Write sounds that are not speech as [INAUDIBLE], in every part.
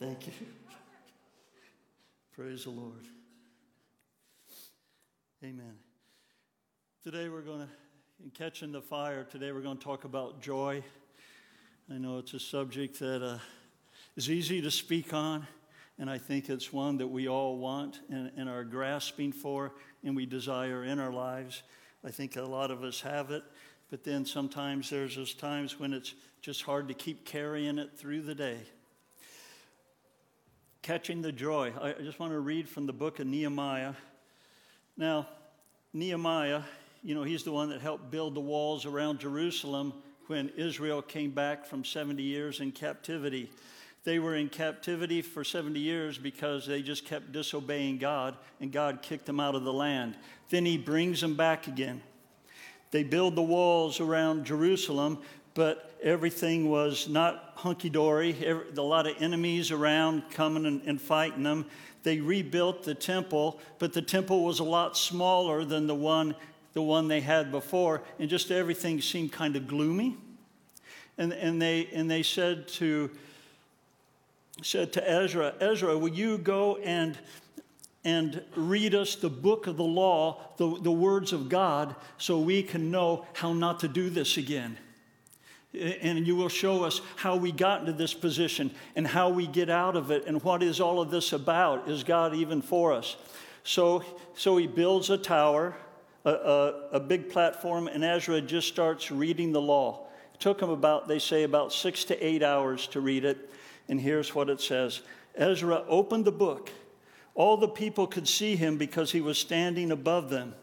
Thank you. Praise the Lord. Amen. Today we're going to, in Catching the Fire, today we're going to talk about joy. I know it's a subject that uh, is easy to speak on, and I think it's one that we all want and, and are grasping for and we desire in our lives. I think a lot of us have it, but then sometimes there's those times when it's just hard to keep carrying it through the day. Catching the joy. I just want to read from the book of Nehemiah. Now, Nehemiah, you know, he's the one that helped build the walls around Jerusalem when Israel came back from 70 years in captivity. They were in captivity for 70 years because they just kept disobeying God, and God kicked them out of the land. Then He brings them back again. They build the walls around Jerusalem, but everything was not hunky dory. A lot of enemies around coming and, and fighting them. They rebuilt the temple, but the temple was a lot smaller than the one the one they had before, and just everything seemed kind of gloomy. And, and, they, and they said to, said to Ezra, Ezra, will you go and, and read us the book of the law, the, the words of God, so we can know how not to do this again? And you will show us how we got into this position and how we get out of it and what is all of this about. Is God even for us? So, so he builds a tower, a, a, a big platform, and Ezra just starts reading the law. It took him about, they say, about six to eight hours to read it. And here's what it says Ezra opened the book. All the people could see him because he was standing above them.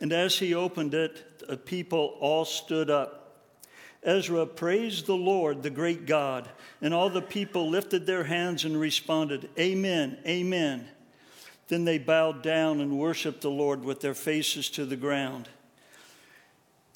And as he opened it, the people all stood up. Ezra praised the Lord, the great God, and all the people lifted their hands and responded, Amen, Amen. Then they bowed down and worshiped the Lord with their faces to the ground.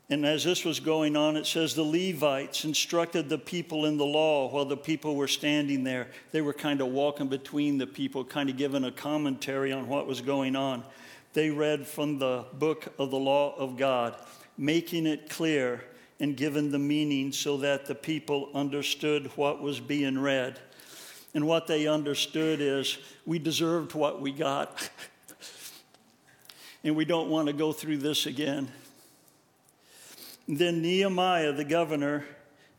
And as this was going on, it says the Levites instructed the people in the law while the people were standing there. They were kind of walking between the people, kind of giving a commentary on what was going on. They read from the book of the law of God, making it clear and given the meaning so that the people understood what was being read. And what they understood is we deserved what we got. [LAUGHS] and we don't want to go through this again. Then Nehemiah, the governor,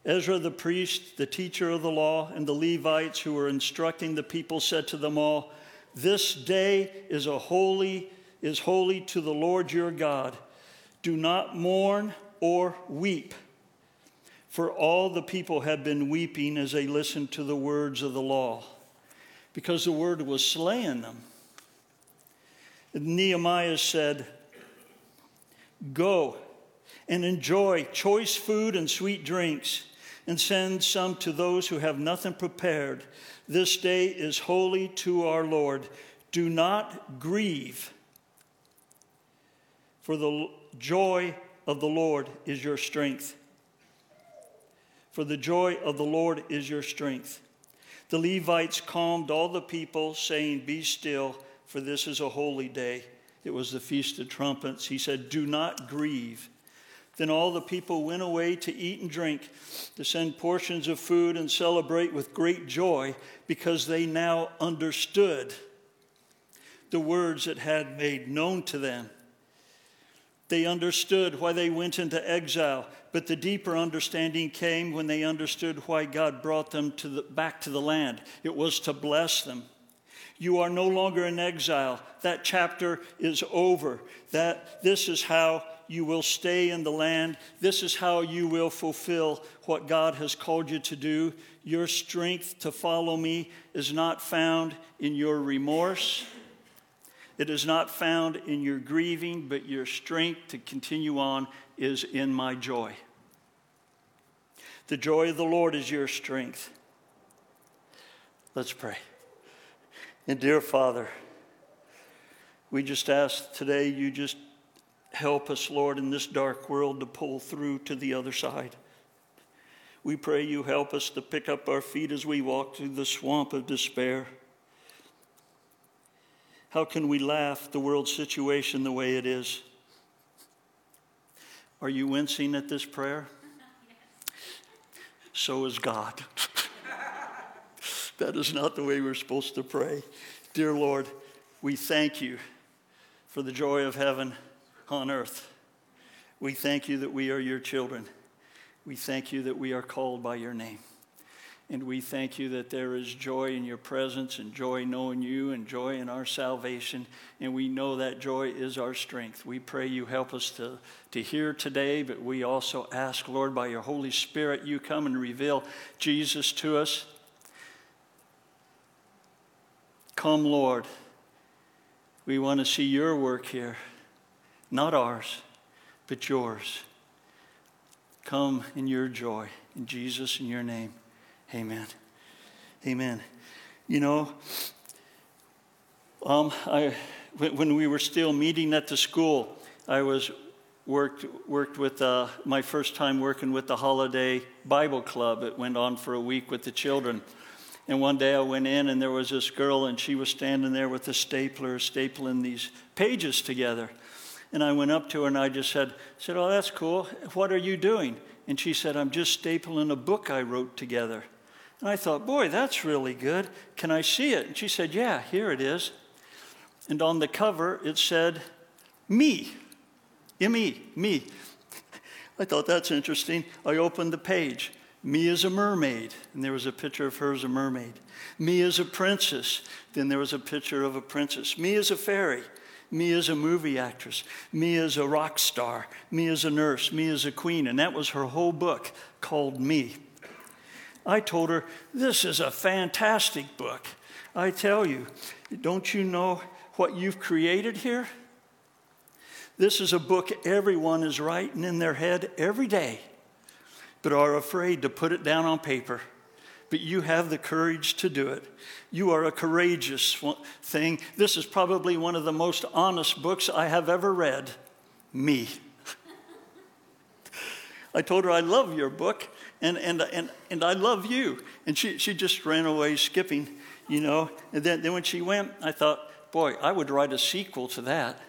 Ezra the priest, the teacher of the law, and the Levites who were instructing the people said to them all, This day is a holy is holy to the Lord your God. Do not mourn or weep. For all the people had been weeping as they listened to the words of the law, because the word was slaying them. Nehemiah said, Go and enjoy choice food and sweet drinks, and send some to those who have nothing prepared. This day is holy to our Lord. Do not grieve, for the joy of the Lord is your strength. For the joy of the Lord is your strength. The Levites calmed all the people, saying, Be still, for this is a holy day. It was the Feast of Trumpets. He said, Do not grieve. Then all the people went away to eat and drink, to send portions of food and celebrate with great joy, because they now understood the words that had made known to them. They understood why they went into exile, but the deeper understanding came when they understood why God brought them to the, back to the land. It was to bless them. You are no longer in exile. That chapter is over. That this is how you will stay in the land. This is how you will fulfill what God has called you to do. Your strength to follow me is not found in your remorse it is not found in your grieving, but your strength to continue on is in my joy. The joy of the Lord is your strength. Let's pray. And dear Father, we just ask today you just help us, Lord, in this dark world to pull through to the other side. We pray you help us to pick up our feet as we walk through the swamp of despair. How can we laugh the world situation the way it is? Are you wincing at this prayer? [LAUGHS] So is God. that is not the way we're supposed to pray. Dear Lord, we thank you for the joy of heaven on earth. We thank you that we are your children. We thank you that we are called by your name. And we thank you that there is joy in your presence and joy knowing you and joy in our salvation. And we know that joy is our strength. We pray you help us to, to hear today, but we also ask, Lord, by your Holy Spirit, you come and reveal Jesus to us. Come, Lord. We want to see your work here, not ours, but yours. Come in your joy. In Jesus, in your name. Amen. Amen. You know, um, I, when we were still meeting at the school, I was worked worked with uh, my first time working with the holiday Bible club. It went on for a week with the children. And one day I went in and there was this girl and she was standing there with a stapler stapling these pages together. And I went up to her and I just said, said, "Oh, that's cool. What are you doing?" And she said, "I'm just stapling a book I wrote together." And I thought, boy, that's really good. Can I see it? And she said, yeah, here it is. And on the cover, it said, me. M E, me. [LAUGHS] I thought that's interesting. I opened the page. Me as a mermaid. And there was a picture of her as a mermaid. Me as a princess. Then there was a picture of a princess. Me as a fairy. Me as a movie actress. Me as a rock star. Me as a nurse. Me as a queen. And that was her whole book called Me. I told her, This is a fantastic book. I tell you, don't you know what you've created here? This is a book everyone is writing in their head every day, but are afraid to put it down on paper. But you have the courage to do it. You are a courageous thing. This is probably one of the most honest books I have ever read. Me. [LAUGHS] I told her I love your book and, and, and, and I love you. And she, she just ran away skipping, you know. And then, then when she went, I thought, boy, I would write a sequel to that.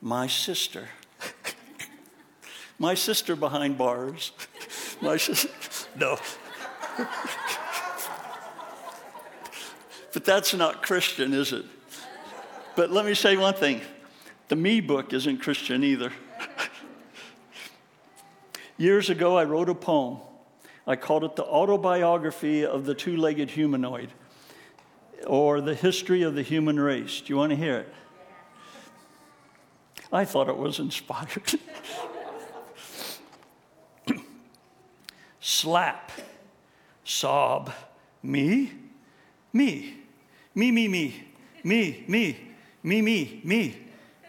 My sister. My sister behind bars. My sister. No. but that's not Christian, is it? But let me say one thing the me book isn't Christian either. Years ago, I wrote a poem. I called it The Autobiography of the Two Legged Humanoid, or The History of the Human Race. Do you want to hear it? I thought it was inspired. Slap, sob, me, me, me, me, me, me, me, me, me, me,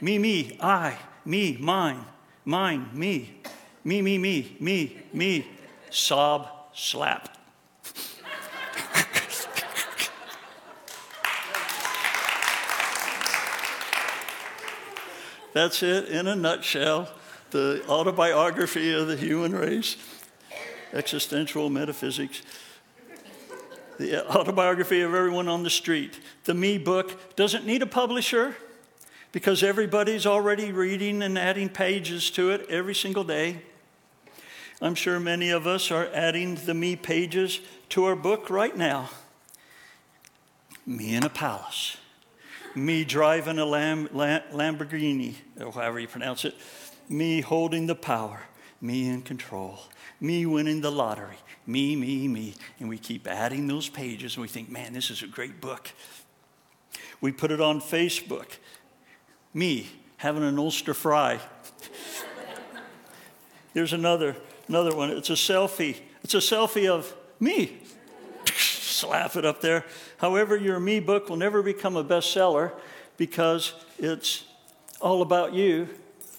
me, me, I, me, mine, mine, me, me, me, me, me, me, sob, slap. That's it in a nutshell the autobiography of the human race, existential metaphysics, the autobiography of everyone on the street. The Me book doesn't need a publisher because everybody's already reading and adding pages to it every single day. I'm sure many of us are adding the me pages to our book right now. Me in a palace. Me driving a Lam- Lamborghini, or however you pronounce it. Me holding the power. Me in control. Me winning the lottery. Me, me, me. And we keep adding those pages and we think, man, this is a great book. We put it on Facebook. Me having an Ulster fry. [LAUGHS] There's another Another one, it's a selfie. It's a selfie of me. [LAUGHS] Slap it up there. However, your me book will never become a bestseller because it's all about you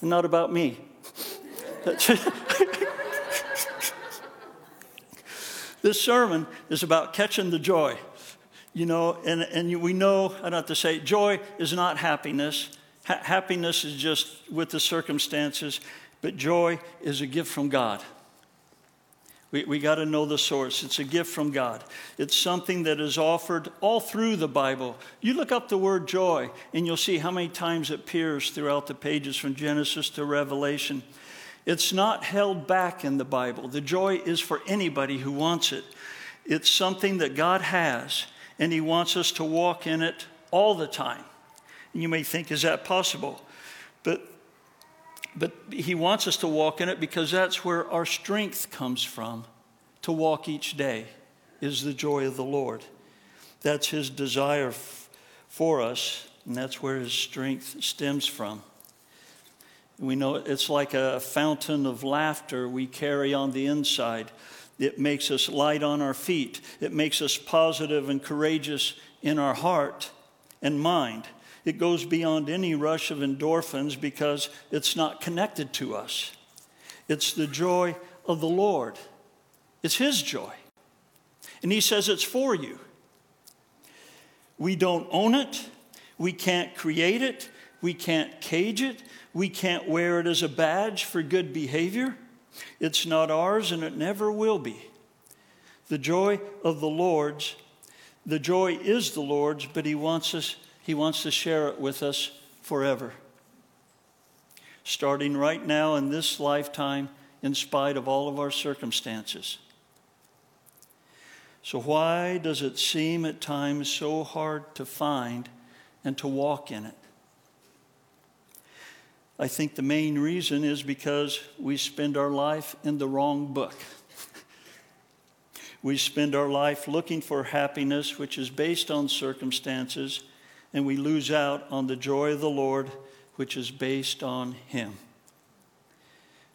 and not about me. [LAUGHS] this sermon is about catching the joy. You know, and, and we know, I don't have to say, joy is not happiness. Ha- happiness is just with the circumstances, but joy is a gift from God. We, we got to know the source. It's a gift from God. It's something that is offered all through the Bible. You look up the word joy, and you'll see how many times it appears throughout the pages from Genesis to Revelation. It's not held back in the Bible. The joy is for anybody who wants it. It's something that God has, and He wants us to walk in it all the time. And you may think, is that possible? But, but He wants us to walk in it because that's where our strength comes from to walk each day, is the joy of the Lord. That's His desire f- for us, and that's where His strength stems from. We know it's like a fountain of laughter we carry on the inside. It makes us light on our feet. It makes us positive and courageous in our heart and mind. It goes beyond any rush of endorphins because it's not connected to us. It's the joy of the Lord, it's His joy. And He says it's for you. We don't own it, we can't create it, we can't cage it, we can't wear it as a badge for good behavior. It's not ours and it never will be. The joy of the Lord's, the joy is the Lord's, but He wants us, He wants to share it with us forever. Starting right now in this lifetime, in spite of all of our circumstances. So, why does it seem at times so hard to find and to walk in it? I think the main reason is because we spend our life in the wrong book. [LAUGHS] we spend our life looking for happiness, which is based on circumstances, and we lose out on the joy of the Lord, which is based on Him.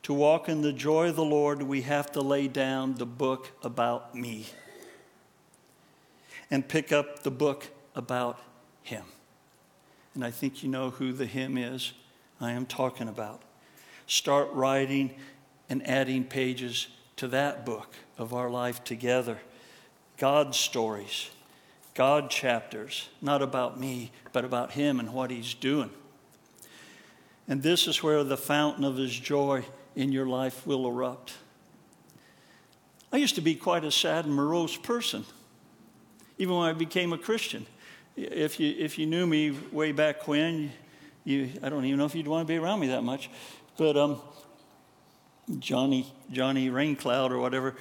To walk in the joy of the Lord, we have to lay down the book about me and pick up the book about Him. And I think you know who the him is. I am talking about. Start writing and adding pages to that book of our life together. God's stories, God chapters, not about me, but about Him and what He's doing. And this is where the fountain of His joy in your life will erupt. I used to be quite a sad and morose person, even when I became a Christian. If you, if you knew me way back when, you, I don't even know if you'd want to be around me that much. But um, Johnny, Johnny Raincloud or whatever.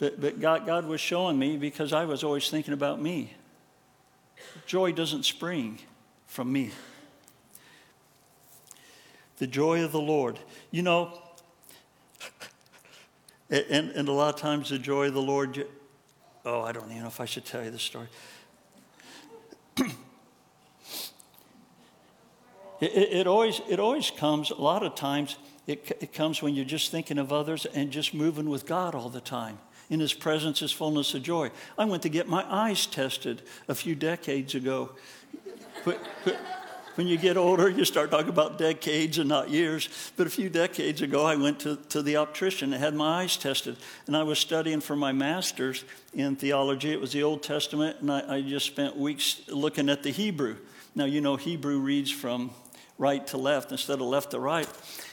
But, but God, God was showing me because I was always thinking about me. Joy doesn't spring from me. The joy of the Lord. You know, and, and a lot of times the joy of the Lord, oh, I don't even know if I should tell you the story. [CLEARS THROAT] It, it, it, always, it always comes, a lot of times, it, it comes when you're just thinking of others and just moving with God all the time. In His presence is fullness of joy. I went to get my eyes tested a few decades ago. But, but, when you get older, you start talking about decades and not years. But a few decades ago, I went to, to the optician and had my eyes tested. And I was studying for my master's in theology. It was the Old Testament, and I, I just spent weeks looking at the Hebrew. Now, you know, Hebrew reads from right to left instead of left to right.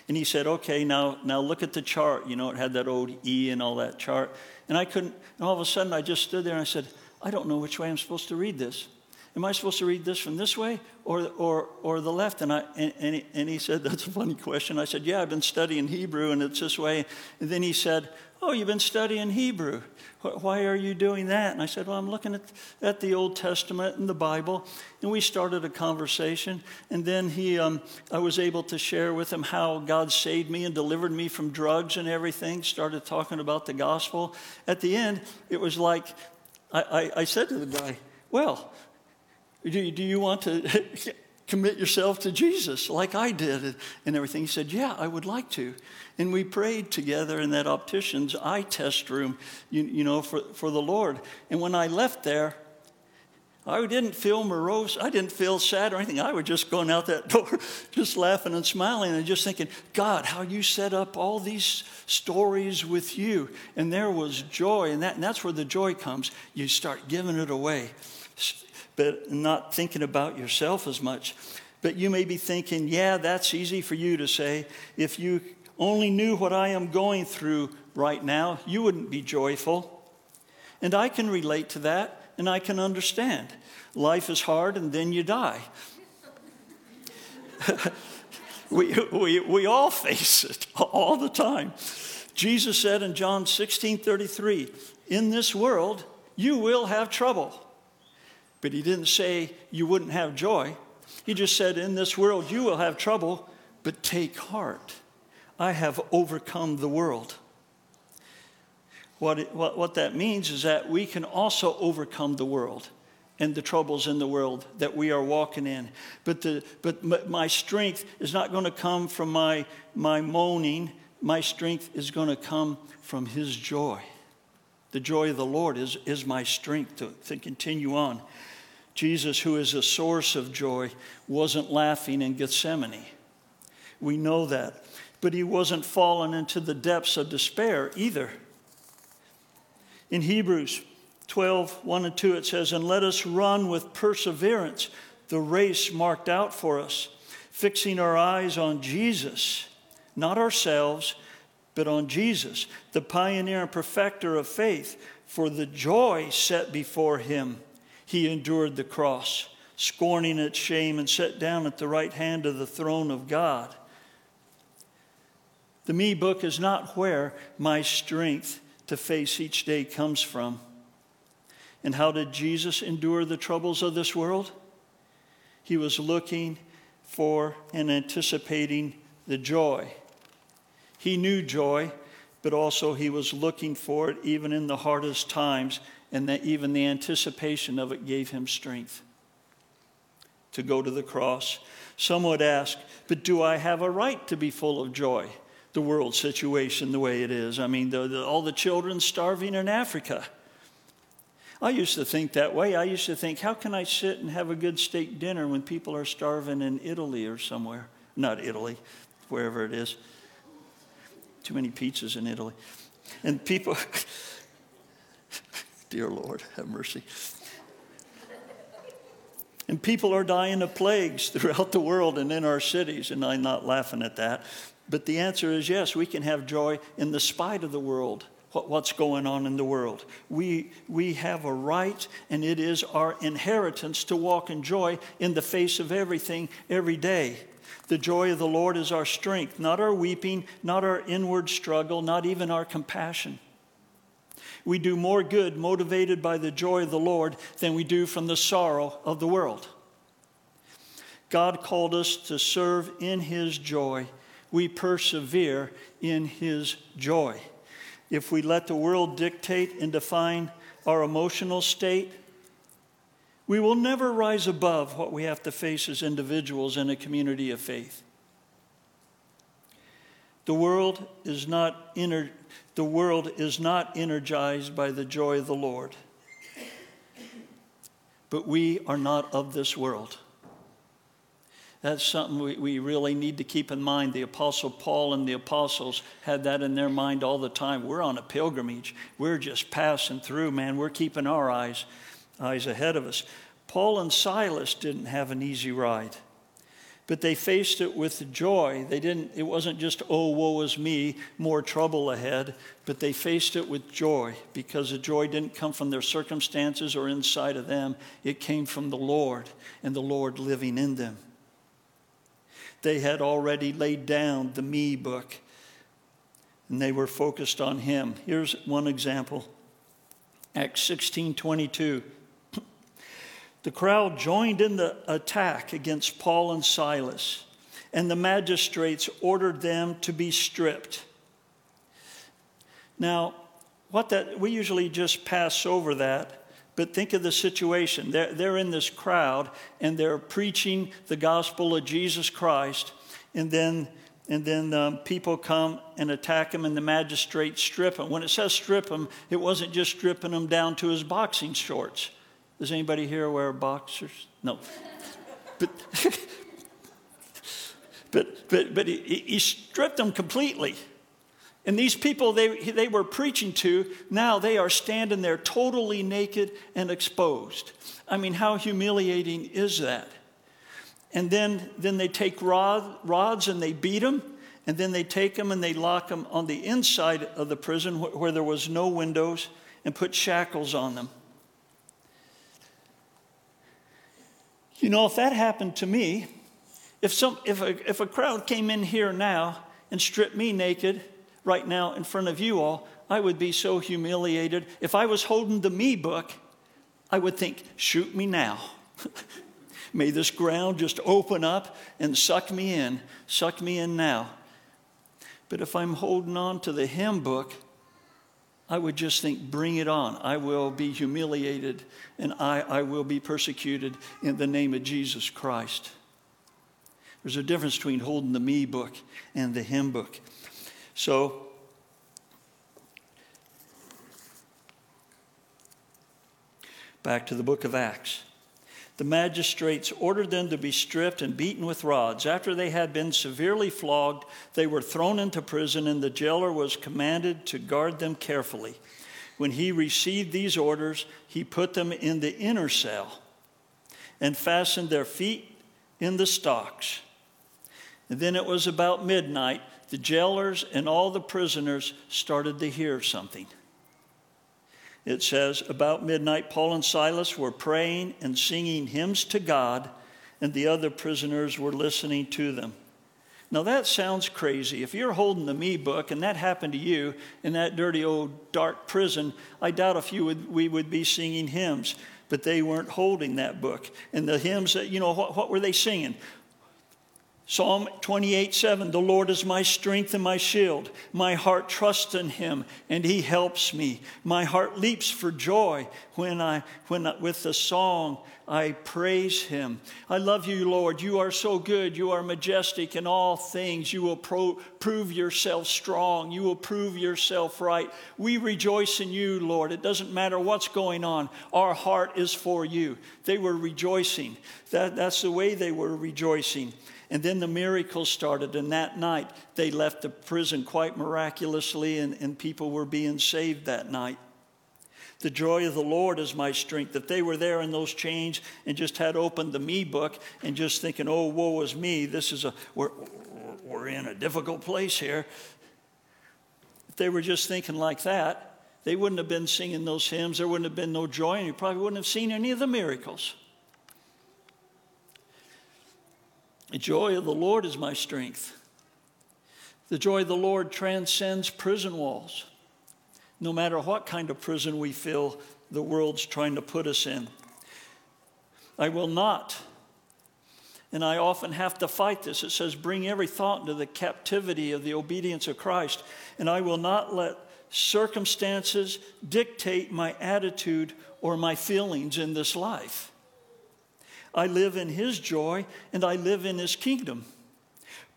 And he said, okay, now, now look at the chart. You know, it had that old E and all that chart. And I couldn't, and all of a sudden I just stood there and I said, I don't know which way I'm supposed to read this. Am I supposed to read this from this way or, or, or the left? And, I, and, and, he, and he said, That's a funny question. I said, Yeah, I've been studying Hebrew and it's this way. And then he said, Oh, you've been studying Hebrew. Why are you doing that? And I said, Well, I'm looking at, at the Old Testament and the Bible. And we started a conversation. And then he, um, I was able to share with him how God saved me and delivered me from drugs and everything. Started talking about the gospel. At the end, it was like, I, I, I said to the guy, Well, do, do you want to [LAUGHS] commit yourself to Jesus like I did and everything? He said, Yeah, I would like to. And we prayed together in that optician's eye test room, you, you know, for, for the Lord. And when I left there, I didn't feel morose. I didn't feel sad or anything. I was just going out that [LAUGHS] door, just laughing and smiling and just thinking, God, how you set up all these stories with you. And there was joy. And, that, and that's where the joy comes. You start giving it away, but not thinking about yourself as much. But you may be thinking, yeah, that's easy for you to say. If you only knew what I am going through right now, you wouldn't be joyful. And I can relate to that and I can understand. Life is hard and then you die. [LAUGHS] we, we, we all face it all the time. Jesus said in John 16 33, In this world you will have trouble. But he didn't say you wouldn't have joy. He just said, In this world you will have trouble, but take heart. I have overcome the world. What, it, what, what that means is that we can also overcome the world and the troubles in the world that we are walking in. But, the, but my strength is not going to come from my, my moaning. My strength is going to come from His joy. The joy of the Lord is, is my strength to, to continue on. Jesus, who is a source of joy, wasn't laughing in Gethsemane. We know that. But he wasn't fallen into the depths of despair either. In Hebrews 12, 1 and 2, it says, And let us run with perseverance the race marked out for us, fixing our eyes on Jesus, not ourselves, but on Jesus, the pioneer and perfecter of faith. For the joy set before him, he endured the cross, scorning its shame, and sat down at the right hand of the throne of God. The me book is not where my strength to face each day comes from. And how did Jesus endure the troubles of this world? He was looking for and anticipating the joy. He knew joy, but also he was looking for it even in the hardest times, and that even the anticipation of it gave him strength to go to the cross. Some would ask, but do I have a right to be full of joy? the world situation the way it is. I mean, the, the, all the children starving in Africa. I used to think that way. I used to think, how can I sit and have a good steak dinner when people are starving in Italy or somewhere? Not Italy, wherever it is. Too many pizzas in Italy. And people, [LAUGHS] dear Lord, have mercy. And people are dying of plagues throughout the world and in our cities, and I'm not laughing at that. But the answer is yes, we can have joy in the spite of the world, what, what's going on in the world. We, we have a right, and it is our inheritance to walk in joy in the face of everything every day. The joy of the Lord is our strength, not our weeping, not our inward struggle, not even our compassion. We do more good motivated by the joy of the Lord than we do from the sorrow of the world. God called us to serve in His joy we persevere in his joy. If we let the world dictate and define our emotional state, we will never rise above what we have to face as individuals in a community of faith. The world is not ener- the world is not energized by the joy of the Lord. But we are not of this world. That's something we, we really need to keep in mind. The Apostle Paul and the apostles had that in their mind all the time. We're on a pilgrimage. We're just passing through, man. We're keeping our eyes, eyes ahead of us. Paul and Silas didn't have an easy ride, but they faced it with joy. They didn't, it wasn't just, oh, woe is me, more trouble ahead, but they faced it with joy because the joy didn't come from their circumstances or inside of them. It came from the Lord and the Lord living in them they had already laid down the me book and they were focused on him. Here's one example. Acts 16 22. The crowd joined in the attack against Paul and Silas, and the magistrates ordered them to be stripped. Now, what that we usually just pass over that but think of the situation. They're, they're in this crowd and they're preaching the gospel of Jesus Christ, and then and then um, people come and attack him, and the magistrates strip him. When it says strip him, it wasn't just stripping him down to his boxing shorts. Does anybody here wear boxers? No. but, [LAUGHS] but, but, but he, he stripped them completely. And these people they, they were preaching to, now they are standing there totally naked and exposed. I mean, how humiliating is that? And then, then they take rod, rods and they beat them, and then they take them and they lock them on the inside of the prison where there was no windows and put shackles on them. You know, if that happened to me, if, some, if, a, if a crowd came in here now and stripped me naked, right now in front of you all, I would be so humiliated. If I was holding the me book, I would think, shoot me now. [LAUGHS] May this ground just open up and suck me in, suck me in now. But if I'm holding on to the hymn book, I would just think, bring it on. I will be humiliated and I, I will be persecuted in the name of Jesus Christ. There's a difference between holding the me book and the hymn book. So, back to the book of Acts. The magistrates ordered them to be stripped and beaten with rods. After they had been severely flogged, they were thrown into prison, and the jailer was commanded to guard them carefully. When he received these orders, he put them in the inner cell and fastened their feet in the stocks. And then it was about midnight. The jailers and all the prisoners started to hear something it says, About midnight, Paul and Silas were praying and singing hymns to God, and the other prisoners were listening to them. Now that sounds crazy. If you're holding the me book and that happened to you in that dirty old dark prison, I doubt if you would, we would be singing hymns. But they weren't holding that book. And the hymns that, you know, what, what were they singing? Psalm 28 7 The Lord is my strength and my shield. My heart trusts in him, and he helps me. My heart leaps for joy when I, when I, with the song, I praise him. I love you, Lord. You are so good. You are majestic in all things. You will pro- prove yourself strong. You will prove yourself right. We rejoice in you, Lord. It doesn't matter what's going on, our heart is for you. They were rejoicing. That, that's the way they were rejoicing. And then the miracles started, and that night they left the prison quite miraculously, and, and people were being saved that night. The joy of the Lord is my strength. If they were there in those chains and just had opened the me book and just thinking, oh, woe is me, this is a, we're, we're in a difficult place here. If they were just thinking like that, they wouldn't have been singing those hymns. There wouldn't have been no joy, and you probably wouldn't have seen any of the miracles. The joy of the Lord is my strength. The joy of the Lord transcends prison walls. No matter what kind of prison we feel the world's trying to put us in. I will not, and I often have to fight this. It says, bring every thought into the captivity of the obedience of Christ, and I will not let circumstances dictate my attitude or my feelings in this life. I live in his joy and I live in his kingdom.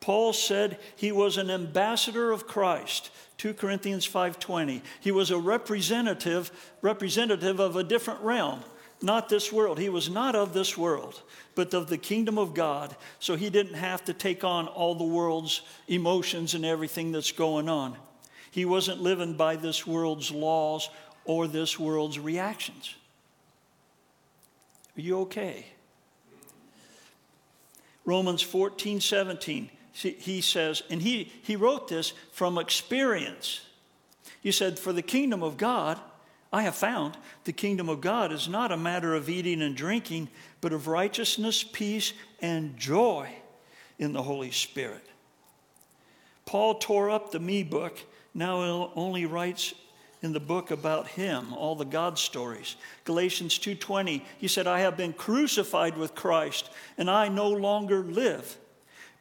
Paul said he was an ambassador of Christ. 2 Corinthians 5:20. He was a representative representative of a different realm, not this world. He was not of this world, but of the kingdom of God. So he didn't have to take on all the world's emotions and everything that's going on. He wasn't living by this world's laws or this world's reactions. Are you okay? Romans 14, 17, he says, and he, he wrote this from experience. He said, For the kingdom of God, I have found the kingdom of God is not a matter of eating and drinking, but of righteousness, peace, and joy in the Holy Spirit. Paul tore up the me book, now only writes in the book about him, all the God stories. Galatians 2:20, he said, "I have been crucified with Christ, and I no longer live,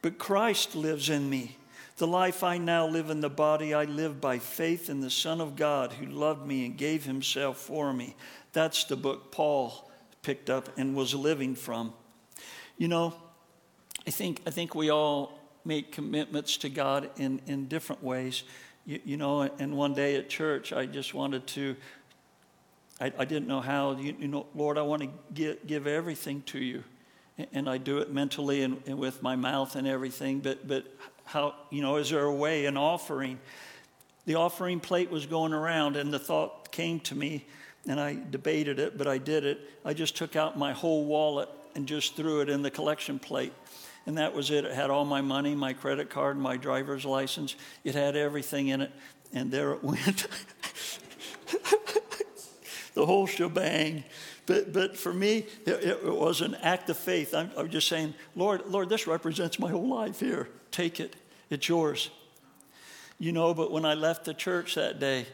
but Christ lives in me. The life I now live in the body, I live by faith in the Son of God who loved me and gave himself for me." That's the book Paul picked up and was living from. You know, I think I think we all make commitments to God in, in different ways you, you know, and one day at church, I just wanted to, I, I didn't know how, you, you, know, Lord, I want to give, give everything to you. And I do it mentally and, and with my mouth and everything, but, but how, you know, is there a way, an offering? The offering plate was going around, and the thought came to me, and I debated it, but I did it. I just took out my whole wallet and just threw it in the collection plate. And that was it. It had all my money, my credit card, my driver's license. It had everything in it. And there it [LAUGHS] went. the whole shebang. But, but for me, it, it was an act of faith. I'm, I'm just saying, Lord, Lord, this represents my whole life here. Take it. It's yours. You know, but when I left the church that day,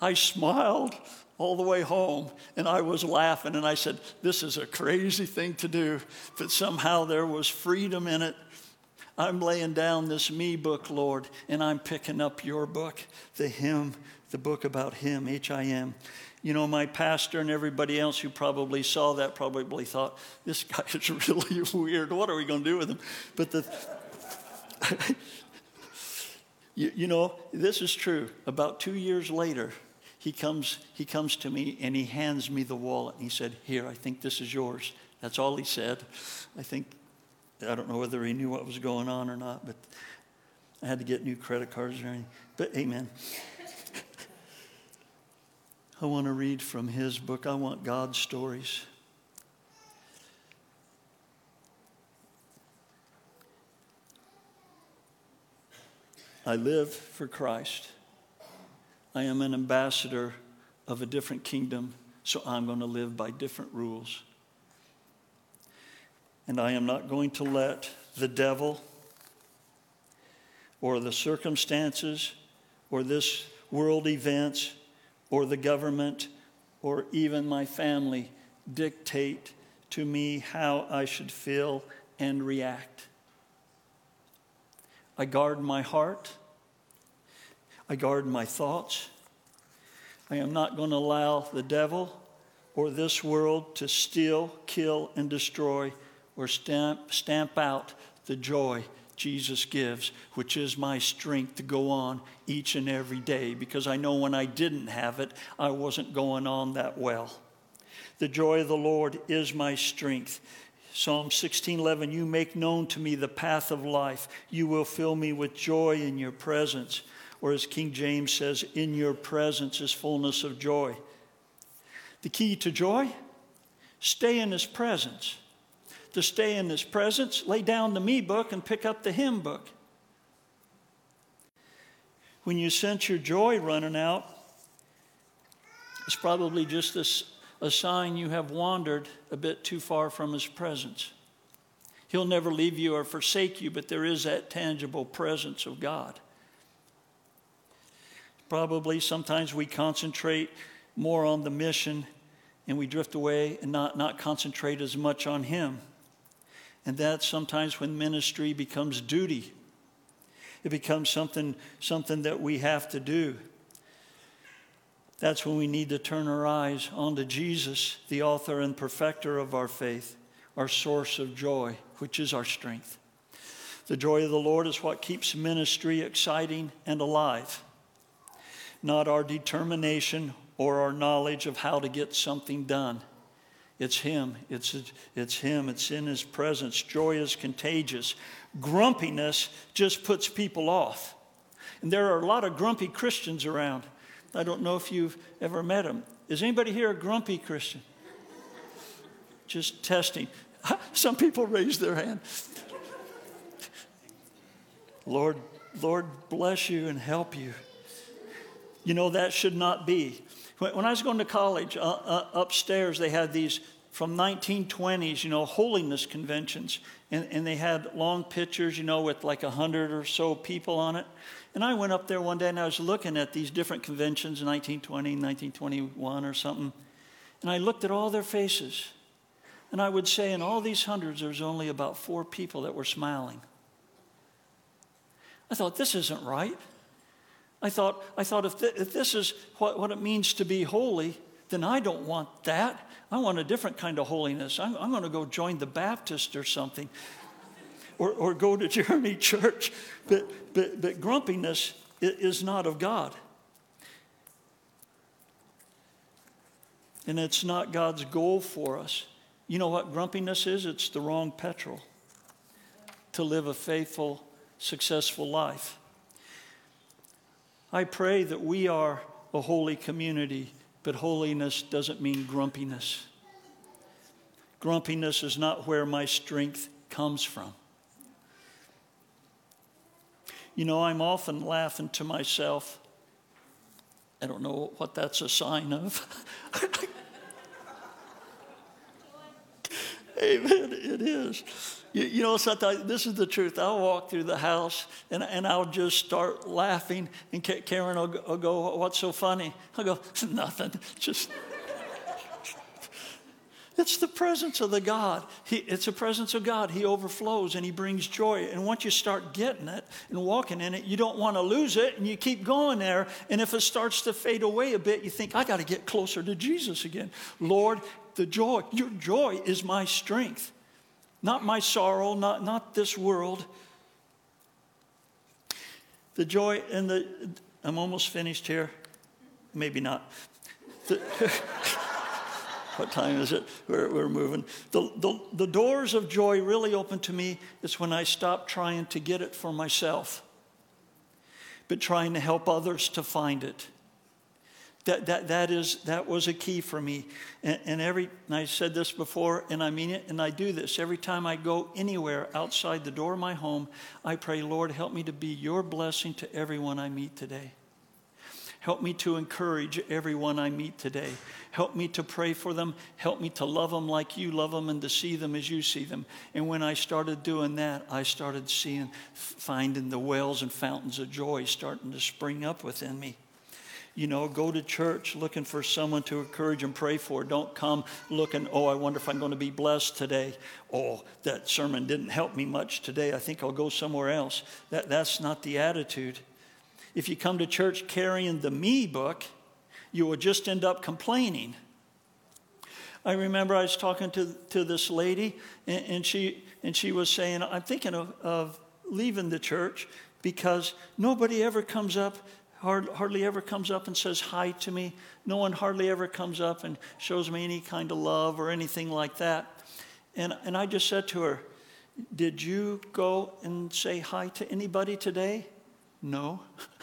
I smiled all the way home and I was laughing and I said, This is a crazy thing to do, but somehow there was freedom in it. I'm laying down this me book, Lord, and I'm picking up your book, the hymn, the book about him, H I M. You know, my pastor and everybody else who probably saw that probably thought, This guy is [LAUGHS] really weird. What are we going to do with him? But the. [LAUGHS] you, you know, this is true. About two years later, he comes, he comes to me and he hands me the wallet. And he said, Here, I think this is yours. That's all he said. I think, I don't know whether he knew what was going on or not, but I had to get new credit cards or anything. But amen. [LAUGHS] I want to read from his book. I want God's stories. I live for Christ. I am an ambassador of a different kingdom, so I'm going to live by different rules. And I am not going to let the devil or the circumstances or this world events or the government or even my family dictate to me how I should feel and react. I guard my heart. I guard my thoughts. I am not going to allow the devil or this world to steal, kill, and destroy or stamp, stamp out the joy Jesus gives, which is my strength to go on each and every day because I know when I didn't have it, I wasn't going on that well. The joy of the Lord is my strength. Psalm 16:11 You make known to me the path of life. You will fill me with joy in your presence or as King James says, in your presence is fullness of joy. The key to joy? Stay in his presence. To stay in his presence, lay down the me book and pick up the hymn book. When you sense your joy running out, it's probably just a, sign you have wandered a bit too far from his presence. He'll never leave you or forsake you, but there is that tangible presence of God probably sometimes we concentrate more on the mission and we drift away and not, not concentrate as much on Him. And that's sometimes when ministry becomes duty. It becomes something, something that we have to do. That's when we need to turn our eyes onto Jesus, the author and perfecter of our faith, our source of joy, which is our strength. The joy of the Lord is what keeps ministry exciting and alive not our determination or our knowledge of how to get something done. It's Him. It's, it's Him. It's in His presence. Joy is contagious. Grumpiness just puts people off. And there are a lot of grumpy Christians around. I don't know if you've ever met them. Is anybody here a grumpy Christian? Just testing. [LAUGHS] Some people raise their hand. Lord, Lord bless you and help you. You know, that should not be. When I was going to college, uh, uh, upstairs they had these from 1920s, you know, holiness conventions. And, and they had long pictures, you know, with like a hundred or so people on it. And I went up there one day and I was looking at these different conventions in 1920, 1921 or something. And I looked at all their faces. And I would say in all these hundreds, there's only about four people that were smiling. I thought, this isn't right. I thought, I thought if, th- if this is what, what it means to be holy, then I don't want that. I want a different kind of holiness. I'm, I'm going to go join the Baptist or something, or, or go to [LAUGHS] Jeremy Church. But, but, but grumpiness is not of God. And it's not God's goal for us. You know what grumpiness is? It's the wrong petrol to live a faithful, successful life. I pray that we are a holy community, but holiness doesn't mean grumpiness. Grumpiness is not where my strength comes from. You know, I'm often laughing to myself. I don't know what that's a sign of. [LAUGHS] Amen. It is. You, you, know, sometimes this is the truth. I'll walk through the house and, and I'll just start laughing, and Karen will, will go, What's so funny? I'll go, [LAUGHS] Nothing. Just. It's the presence of the God. He, it's the presence of God. He overflows and He brings joy. And once you start getting it and walking in it, you don't want to lose it and you keep going there. And if it starts to fade away a bit, you think, I got to get closer to Jesus again. Lord, the joy, your joy is my strength, not my sorrow, not, not this world. The joy and the, I'm almost finished here. Maybe not. The, [LAUGHS] what time is it? We're, we're moving. The, the, the doors of joy really open to me is when I stop trying to get it for myself, but trying to help others to find it. That, that, that, is, that was a key for me. And, and every, and I said this before, and I mean it, and I do this. Every time I go anywhere outside the door of my home, I pray, Lord, help me to be your blessing to everyone I meet today. Help me to encourage everyone I meet today. Help me to pray for them. Help me to love them like you love them and to see them as you see them. And when I started doing that, I started seeing, finding the wells and fountains of joy starting to spring up within me. You know, go to church looking for someone to encourage and pray for. Don't come looking, oh, I wonder if I'm going to be blessed today. Oh, that sermon didn't help me much today. I think I'll go somewhere else. That, that's not the attitude. If you come to church carrying the me book, you will just end up complaining. I remember I was talking to, to this lady, and, and she, and she was saying, I'm thinking of, of leaving the church because nobody ever comes up, hard, hardly ever comes up and says hi to me. No one hardly ever comes up and shows me any kind of love or anything like that. And, and I just said to her, Did you go and say hi to anybody today? No. [LAUGHS]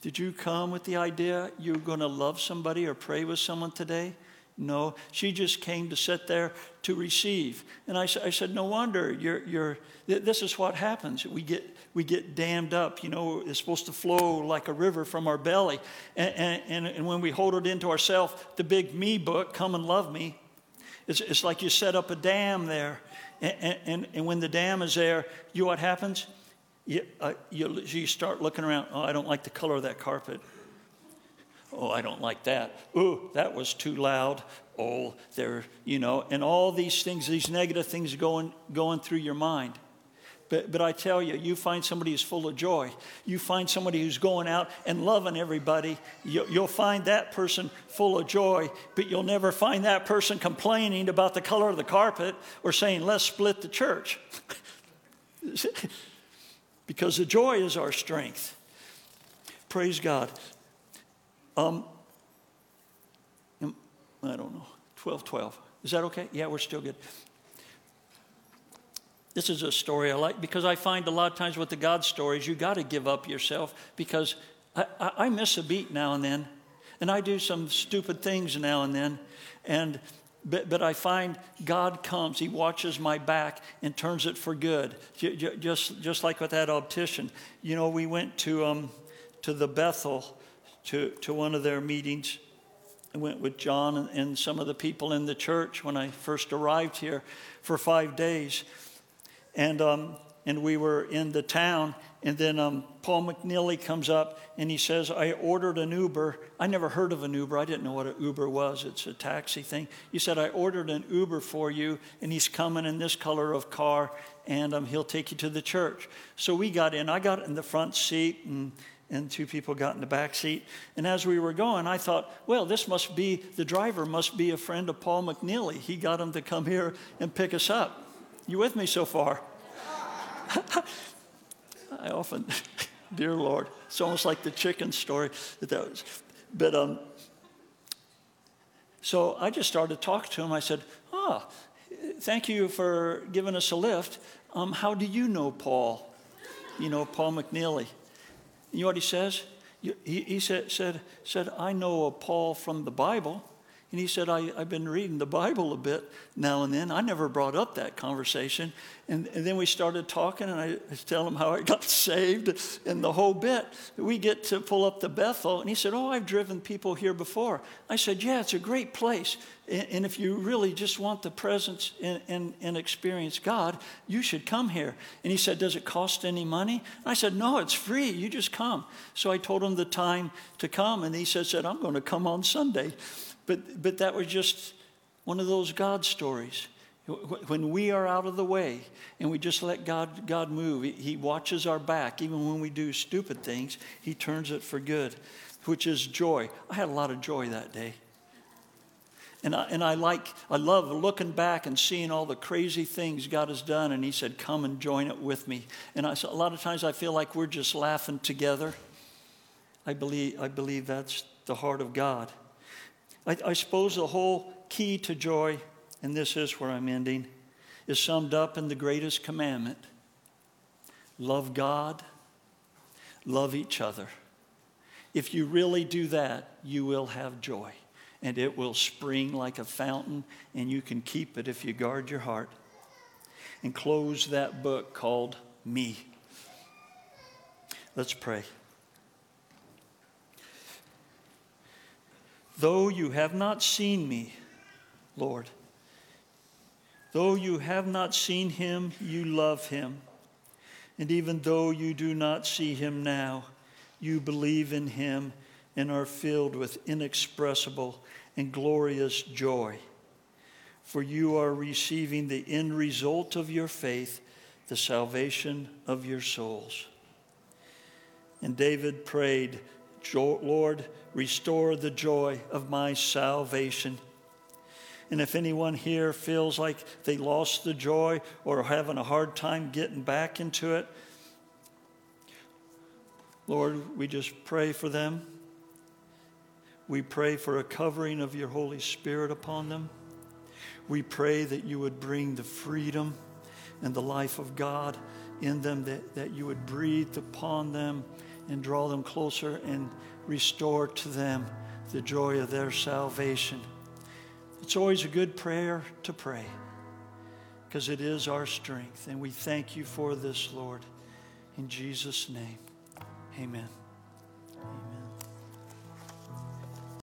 Did you come with the idea you're going to love somebody or pray with someone today? No, she just came to sit there to receive. And I, I said, No wonder you're, you're, this is what happens. We get, we get dammed up. You know, it's supposed to flow like a river from our belly. And, and, and when we hold it into ourselves, the big me book, Come and Love Me, it's, it's like you set up a dam there. And, and, and when the dam is there, you know what happens? You, uh, you, you start looking around. Oh, I don't like the color of that carpet. Oh, I don't like that. Ooh, that was too loud. Oh, there, you know, and all these things, these negative things going, going through your mind. But, but I tell you, you find somebody who's full of joy. You find somebody who's going out and loving everybody. You, you'll find that person full of joy, but you'll never find that person complaining about the color of the carpet or saying, let's split the church. [LAUGHS] because the joy is our strength. Praise God. Um, I don't know, 12 12. Is that okay? Yeah, we're still good. This is a story I like because I find a lot of times with the God stories, you got to give up yourself because I, I, I miss a beat now and then, and I do some stupid things now and then. And but, but I find God comes, He watches my back and turns it for good. Just, just like with that optician. You know, we went to, um, to the Bethel to, to one of their meetings. I went with John and, and some of the people in the church when I first arrived here for five days. And, um, and we were in the town, and then um, Paul McNeely comes up and he says, I ordered an Uber. I never heard of an Uber. I didn't know what an Uber was. It's a taxi thing. He said, I ordered an Uber for you, and he's coming in this color of car, and um, he'll take you to the church. So we got in. I got in the front seat, and, and two people got in the back seat. And as we were going, I thought, well, this must be, the driver must be a friend of Paul McNeely. He got him to come here and pick us up. You with me so far? [LAUGHS] I often, [LAUGHS] dear Lord, it's almost like the chicken story that, that was. But um, so I just started to talk to him. I said, "Ah, oh, thank you for giving us a lift. Um, how do you know Paul? You know Paul McNeely. You know what he says? He, he said, said, said, I know a Paul from the Bible. And he said, I, have been reading the Bible a bit now and then. I never brought up that conversation. And, and then we started talking, and I was telling him how I got [LAUGHS] saved and the whole bit. We get to pull up to Bethel, and he said, Oh, I've driven people here before. I said, Yeah, it's a great place. And, and if you really just want the presence and, and, and, experience God, you should come here. And he said, Does it cost any money? And I said, No, it's free. You just come. So I told him the time to come, and he said, said I'm going to come on Sunday. But, but that was just one of those God stories. When we are out of the way and we just let God, God move, He watches our back. Even when we do stupid things, He turns it for good, which is joy. I had a lot of joy that day. And I, and I like, I love looking back and seeing all the crazy things God has done. And He said, Come and join it with me. And I, a lot of times I feel like we're just laughing together. I believe, I believe that's the heart of God. I, I suppose the whole key to joy, and this is where I'm ending, is summed up in the greatest commandment love God, love each other. If you really do that, you will have joy, and it will spring like a fountain, and you can keep it if you guard your heart. And close that book called Me. Let's pray. Though you have not seen me, Lord, though you have not seen him, you love him. And even though you do not see him now, you believe in him and are filled with inexpressible and glorious joy. For you are receiving the end result of your faith, the salvation of your souls. And David prayed, Lord, restore the joy of my salvation. And if anyone here feels like they lost the joy or are having a hard time getting back into it, Lord, we just pray for them. We pray for a covering of your Holy Spirit upon them. We pray that you would bring the freedom and the life of God in them, that, that you would breathe upon them and draw them closer and restore to them the joy of their salvation. It's always a good prayer to pray because it is our strength. And we thank you for this, Lord. In Jesus' name, amen. Amen.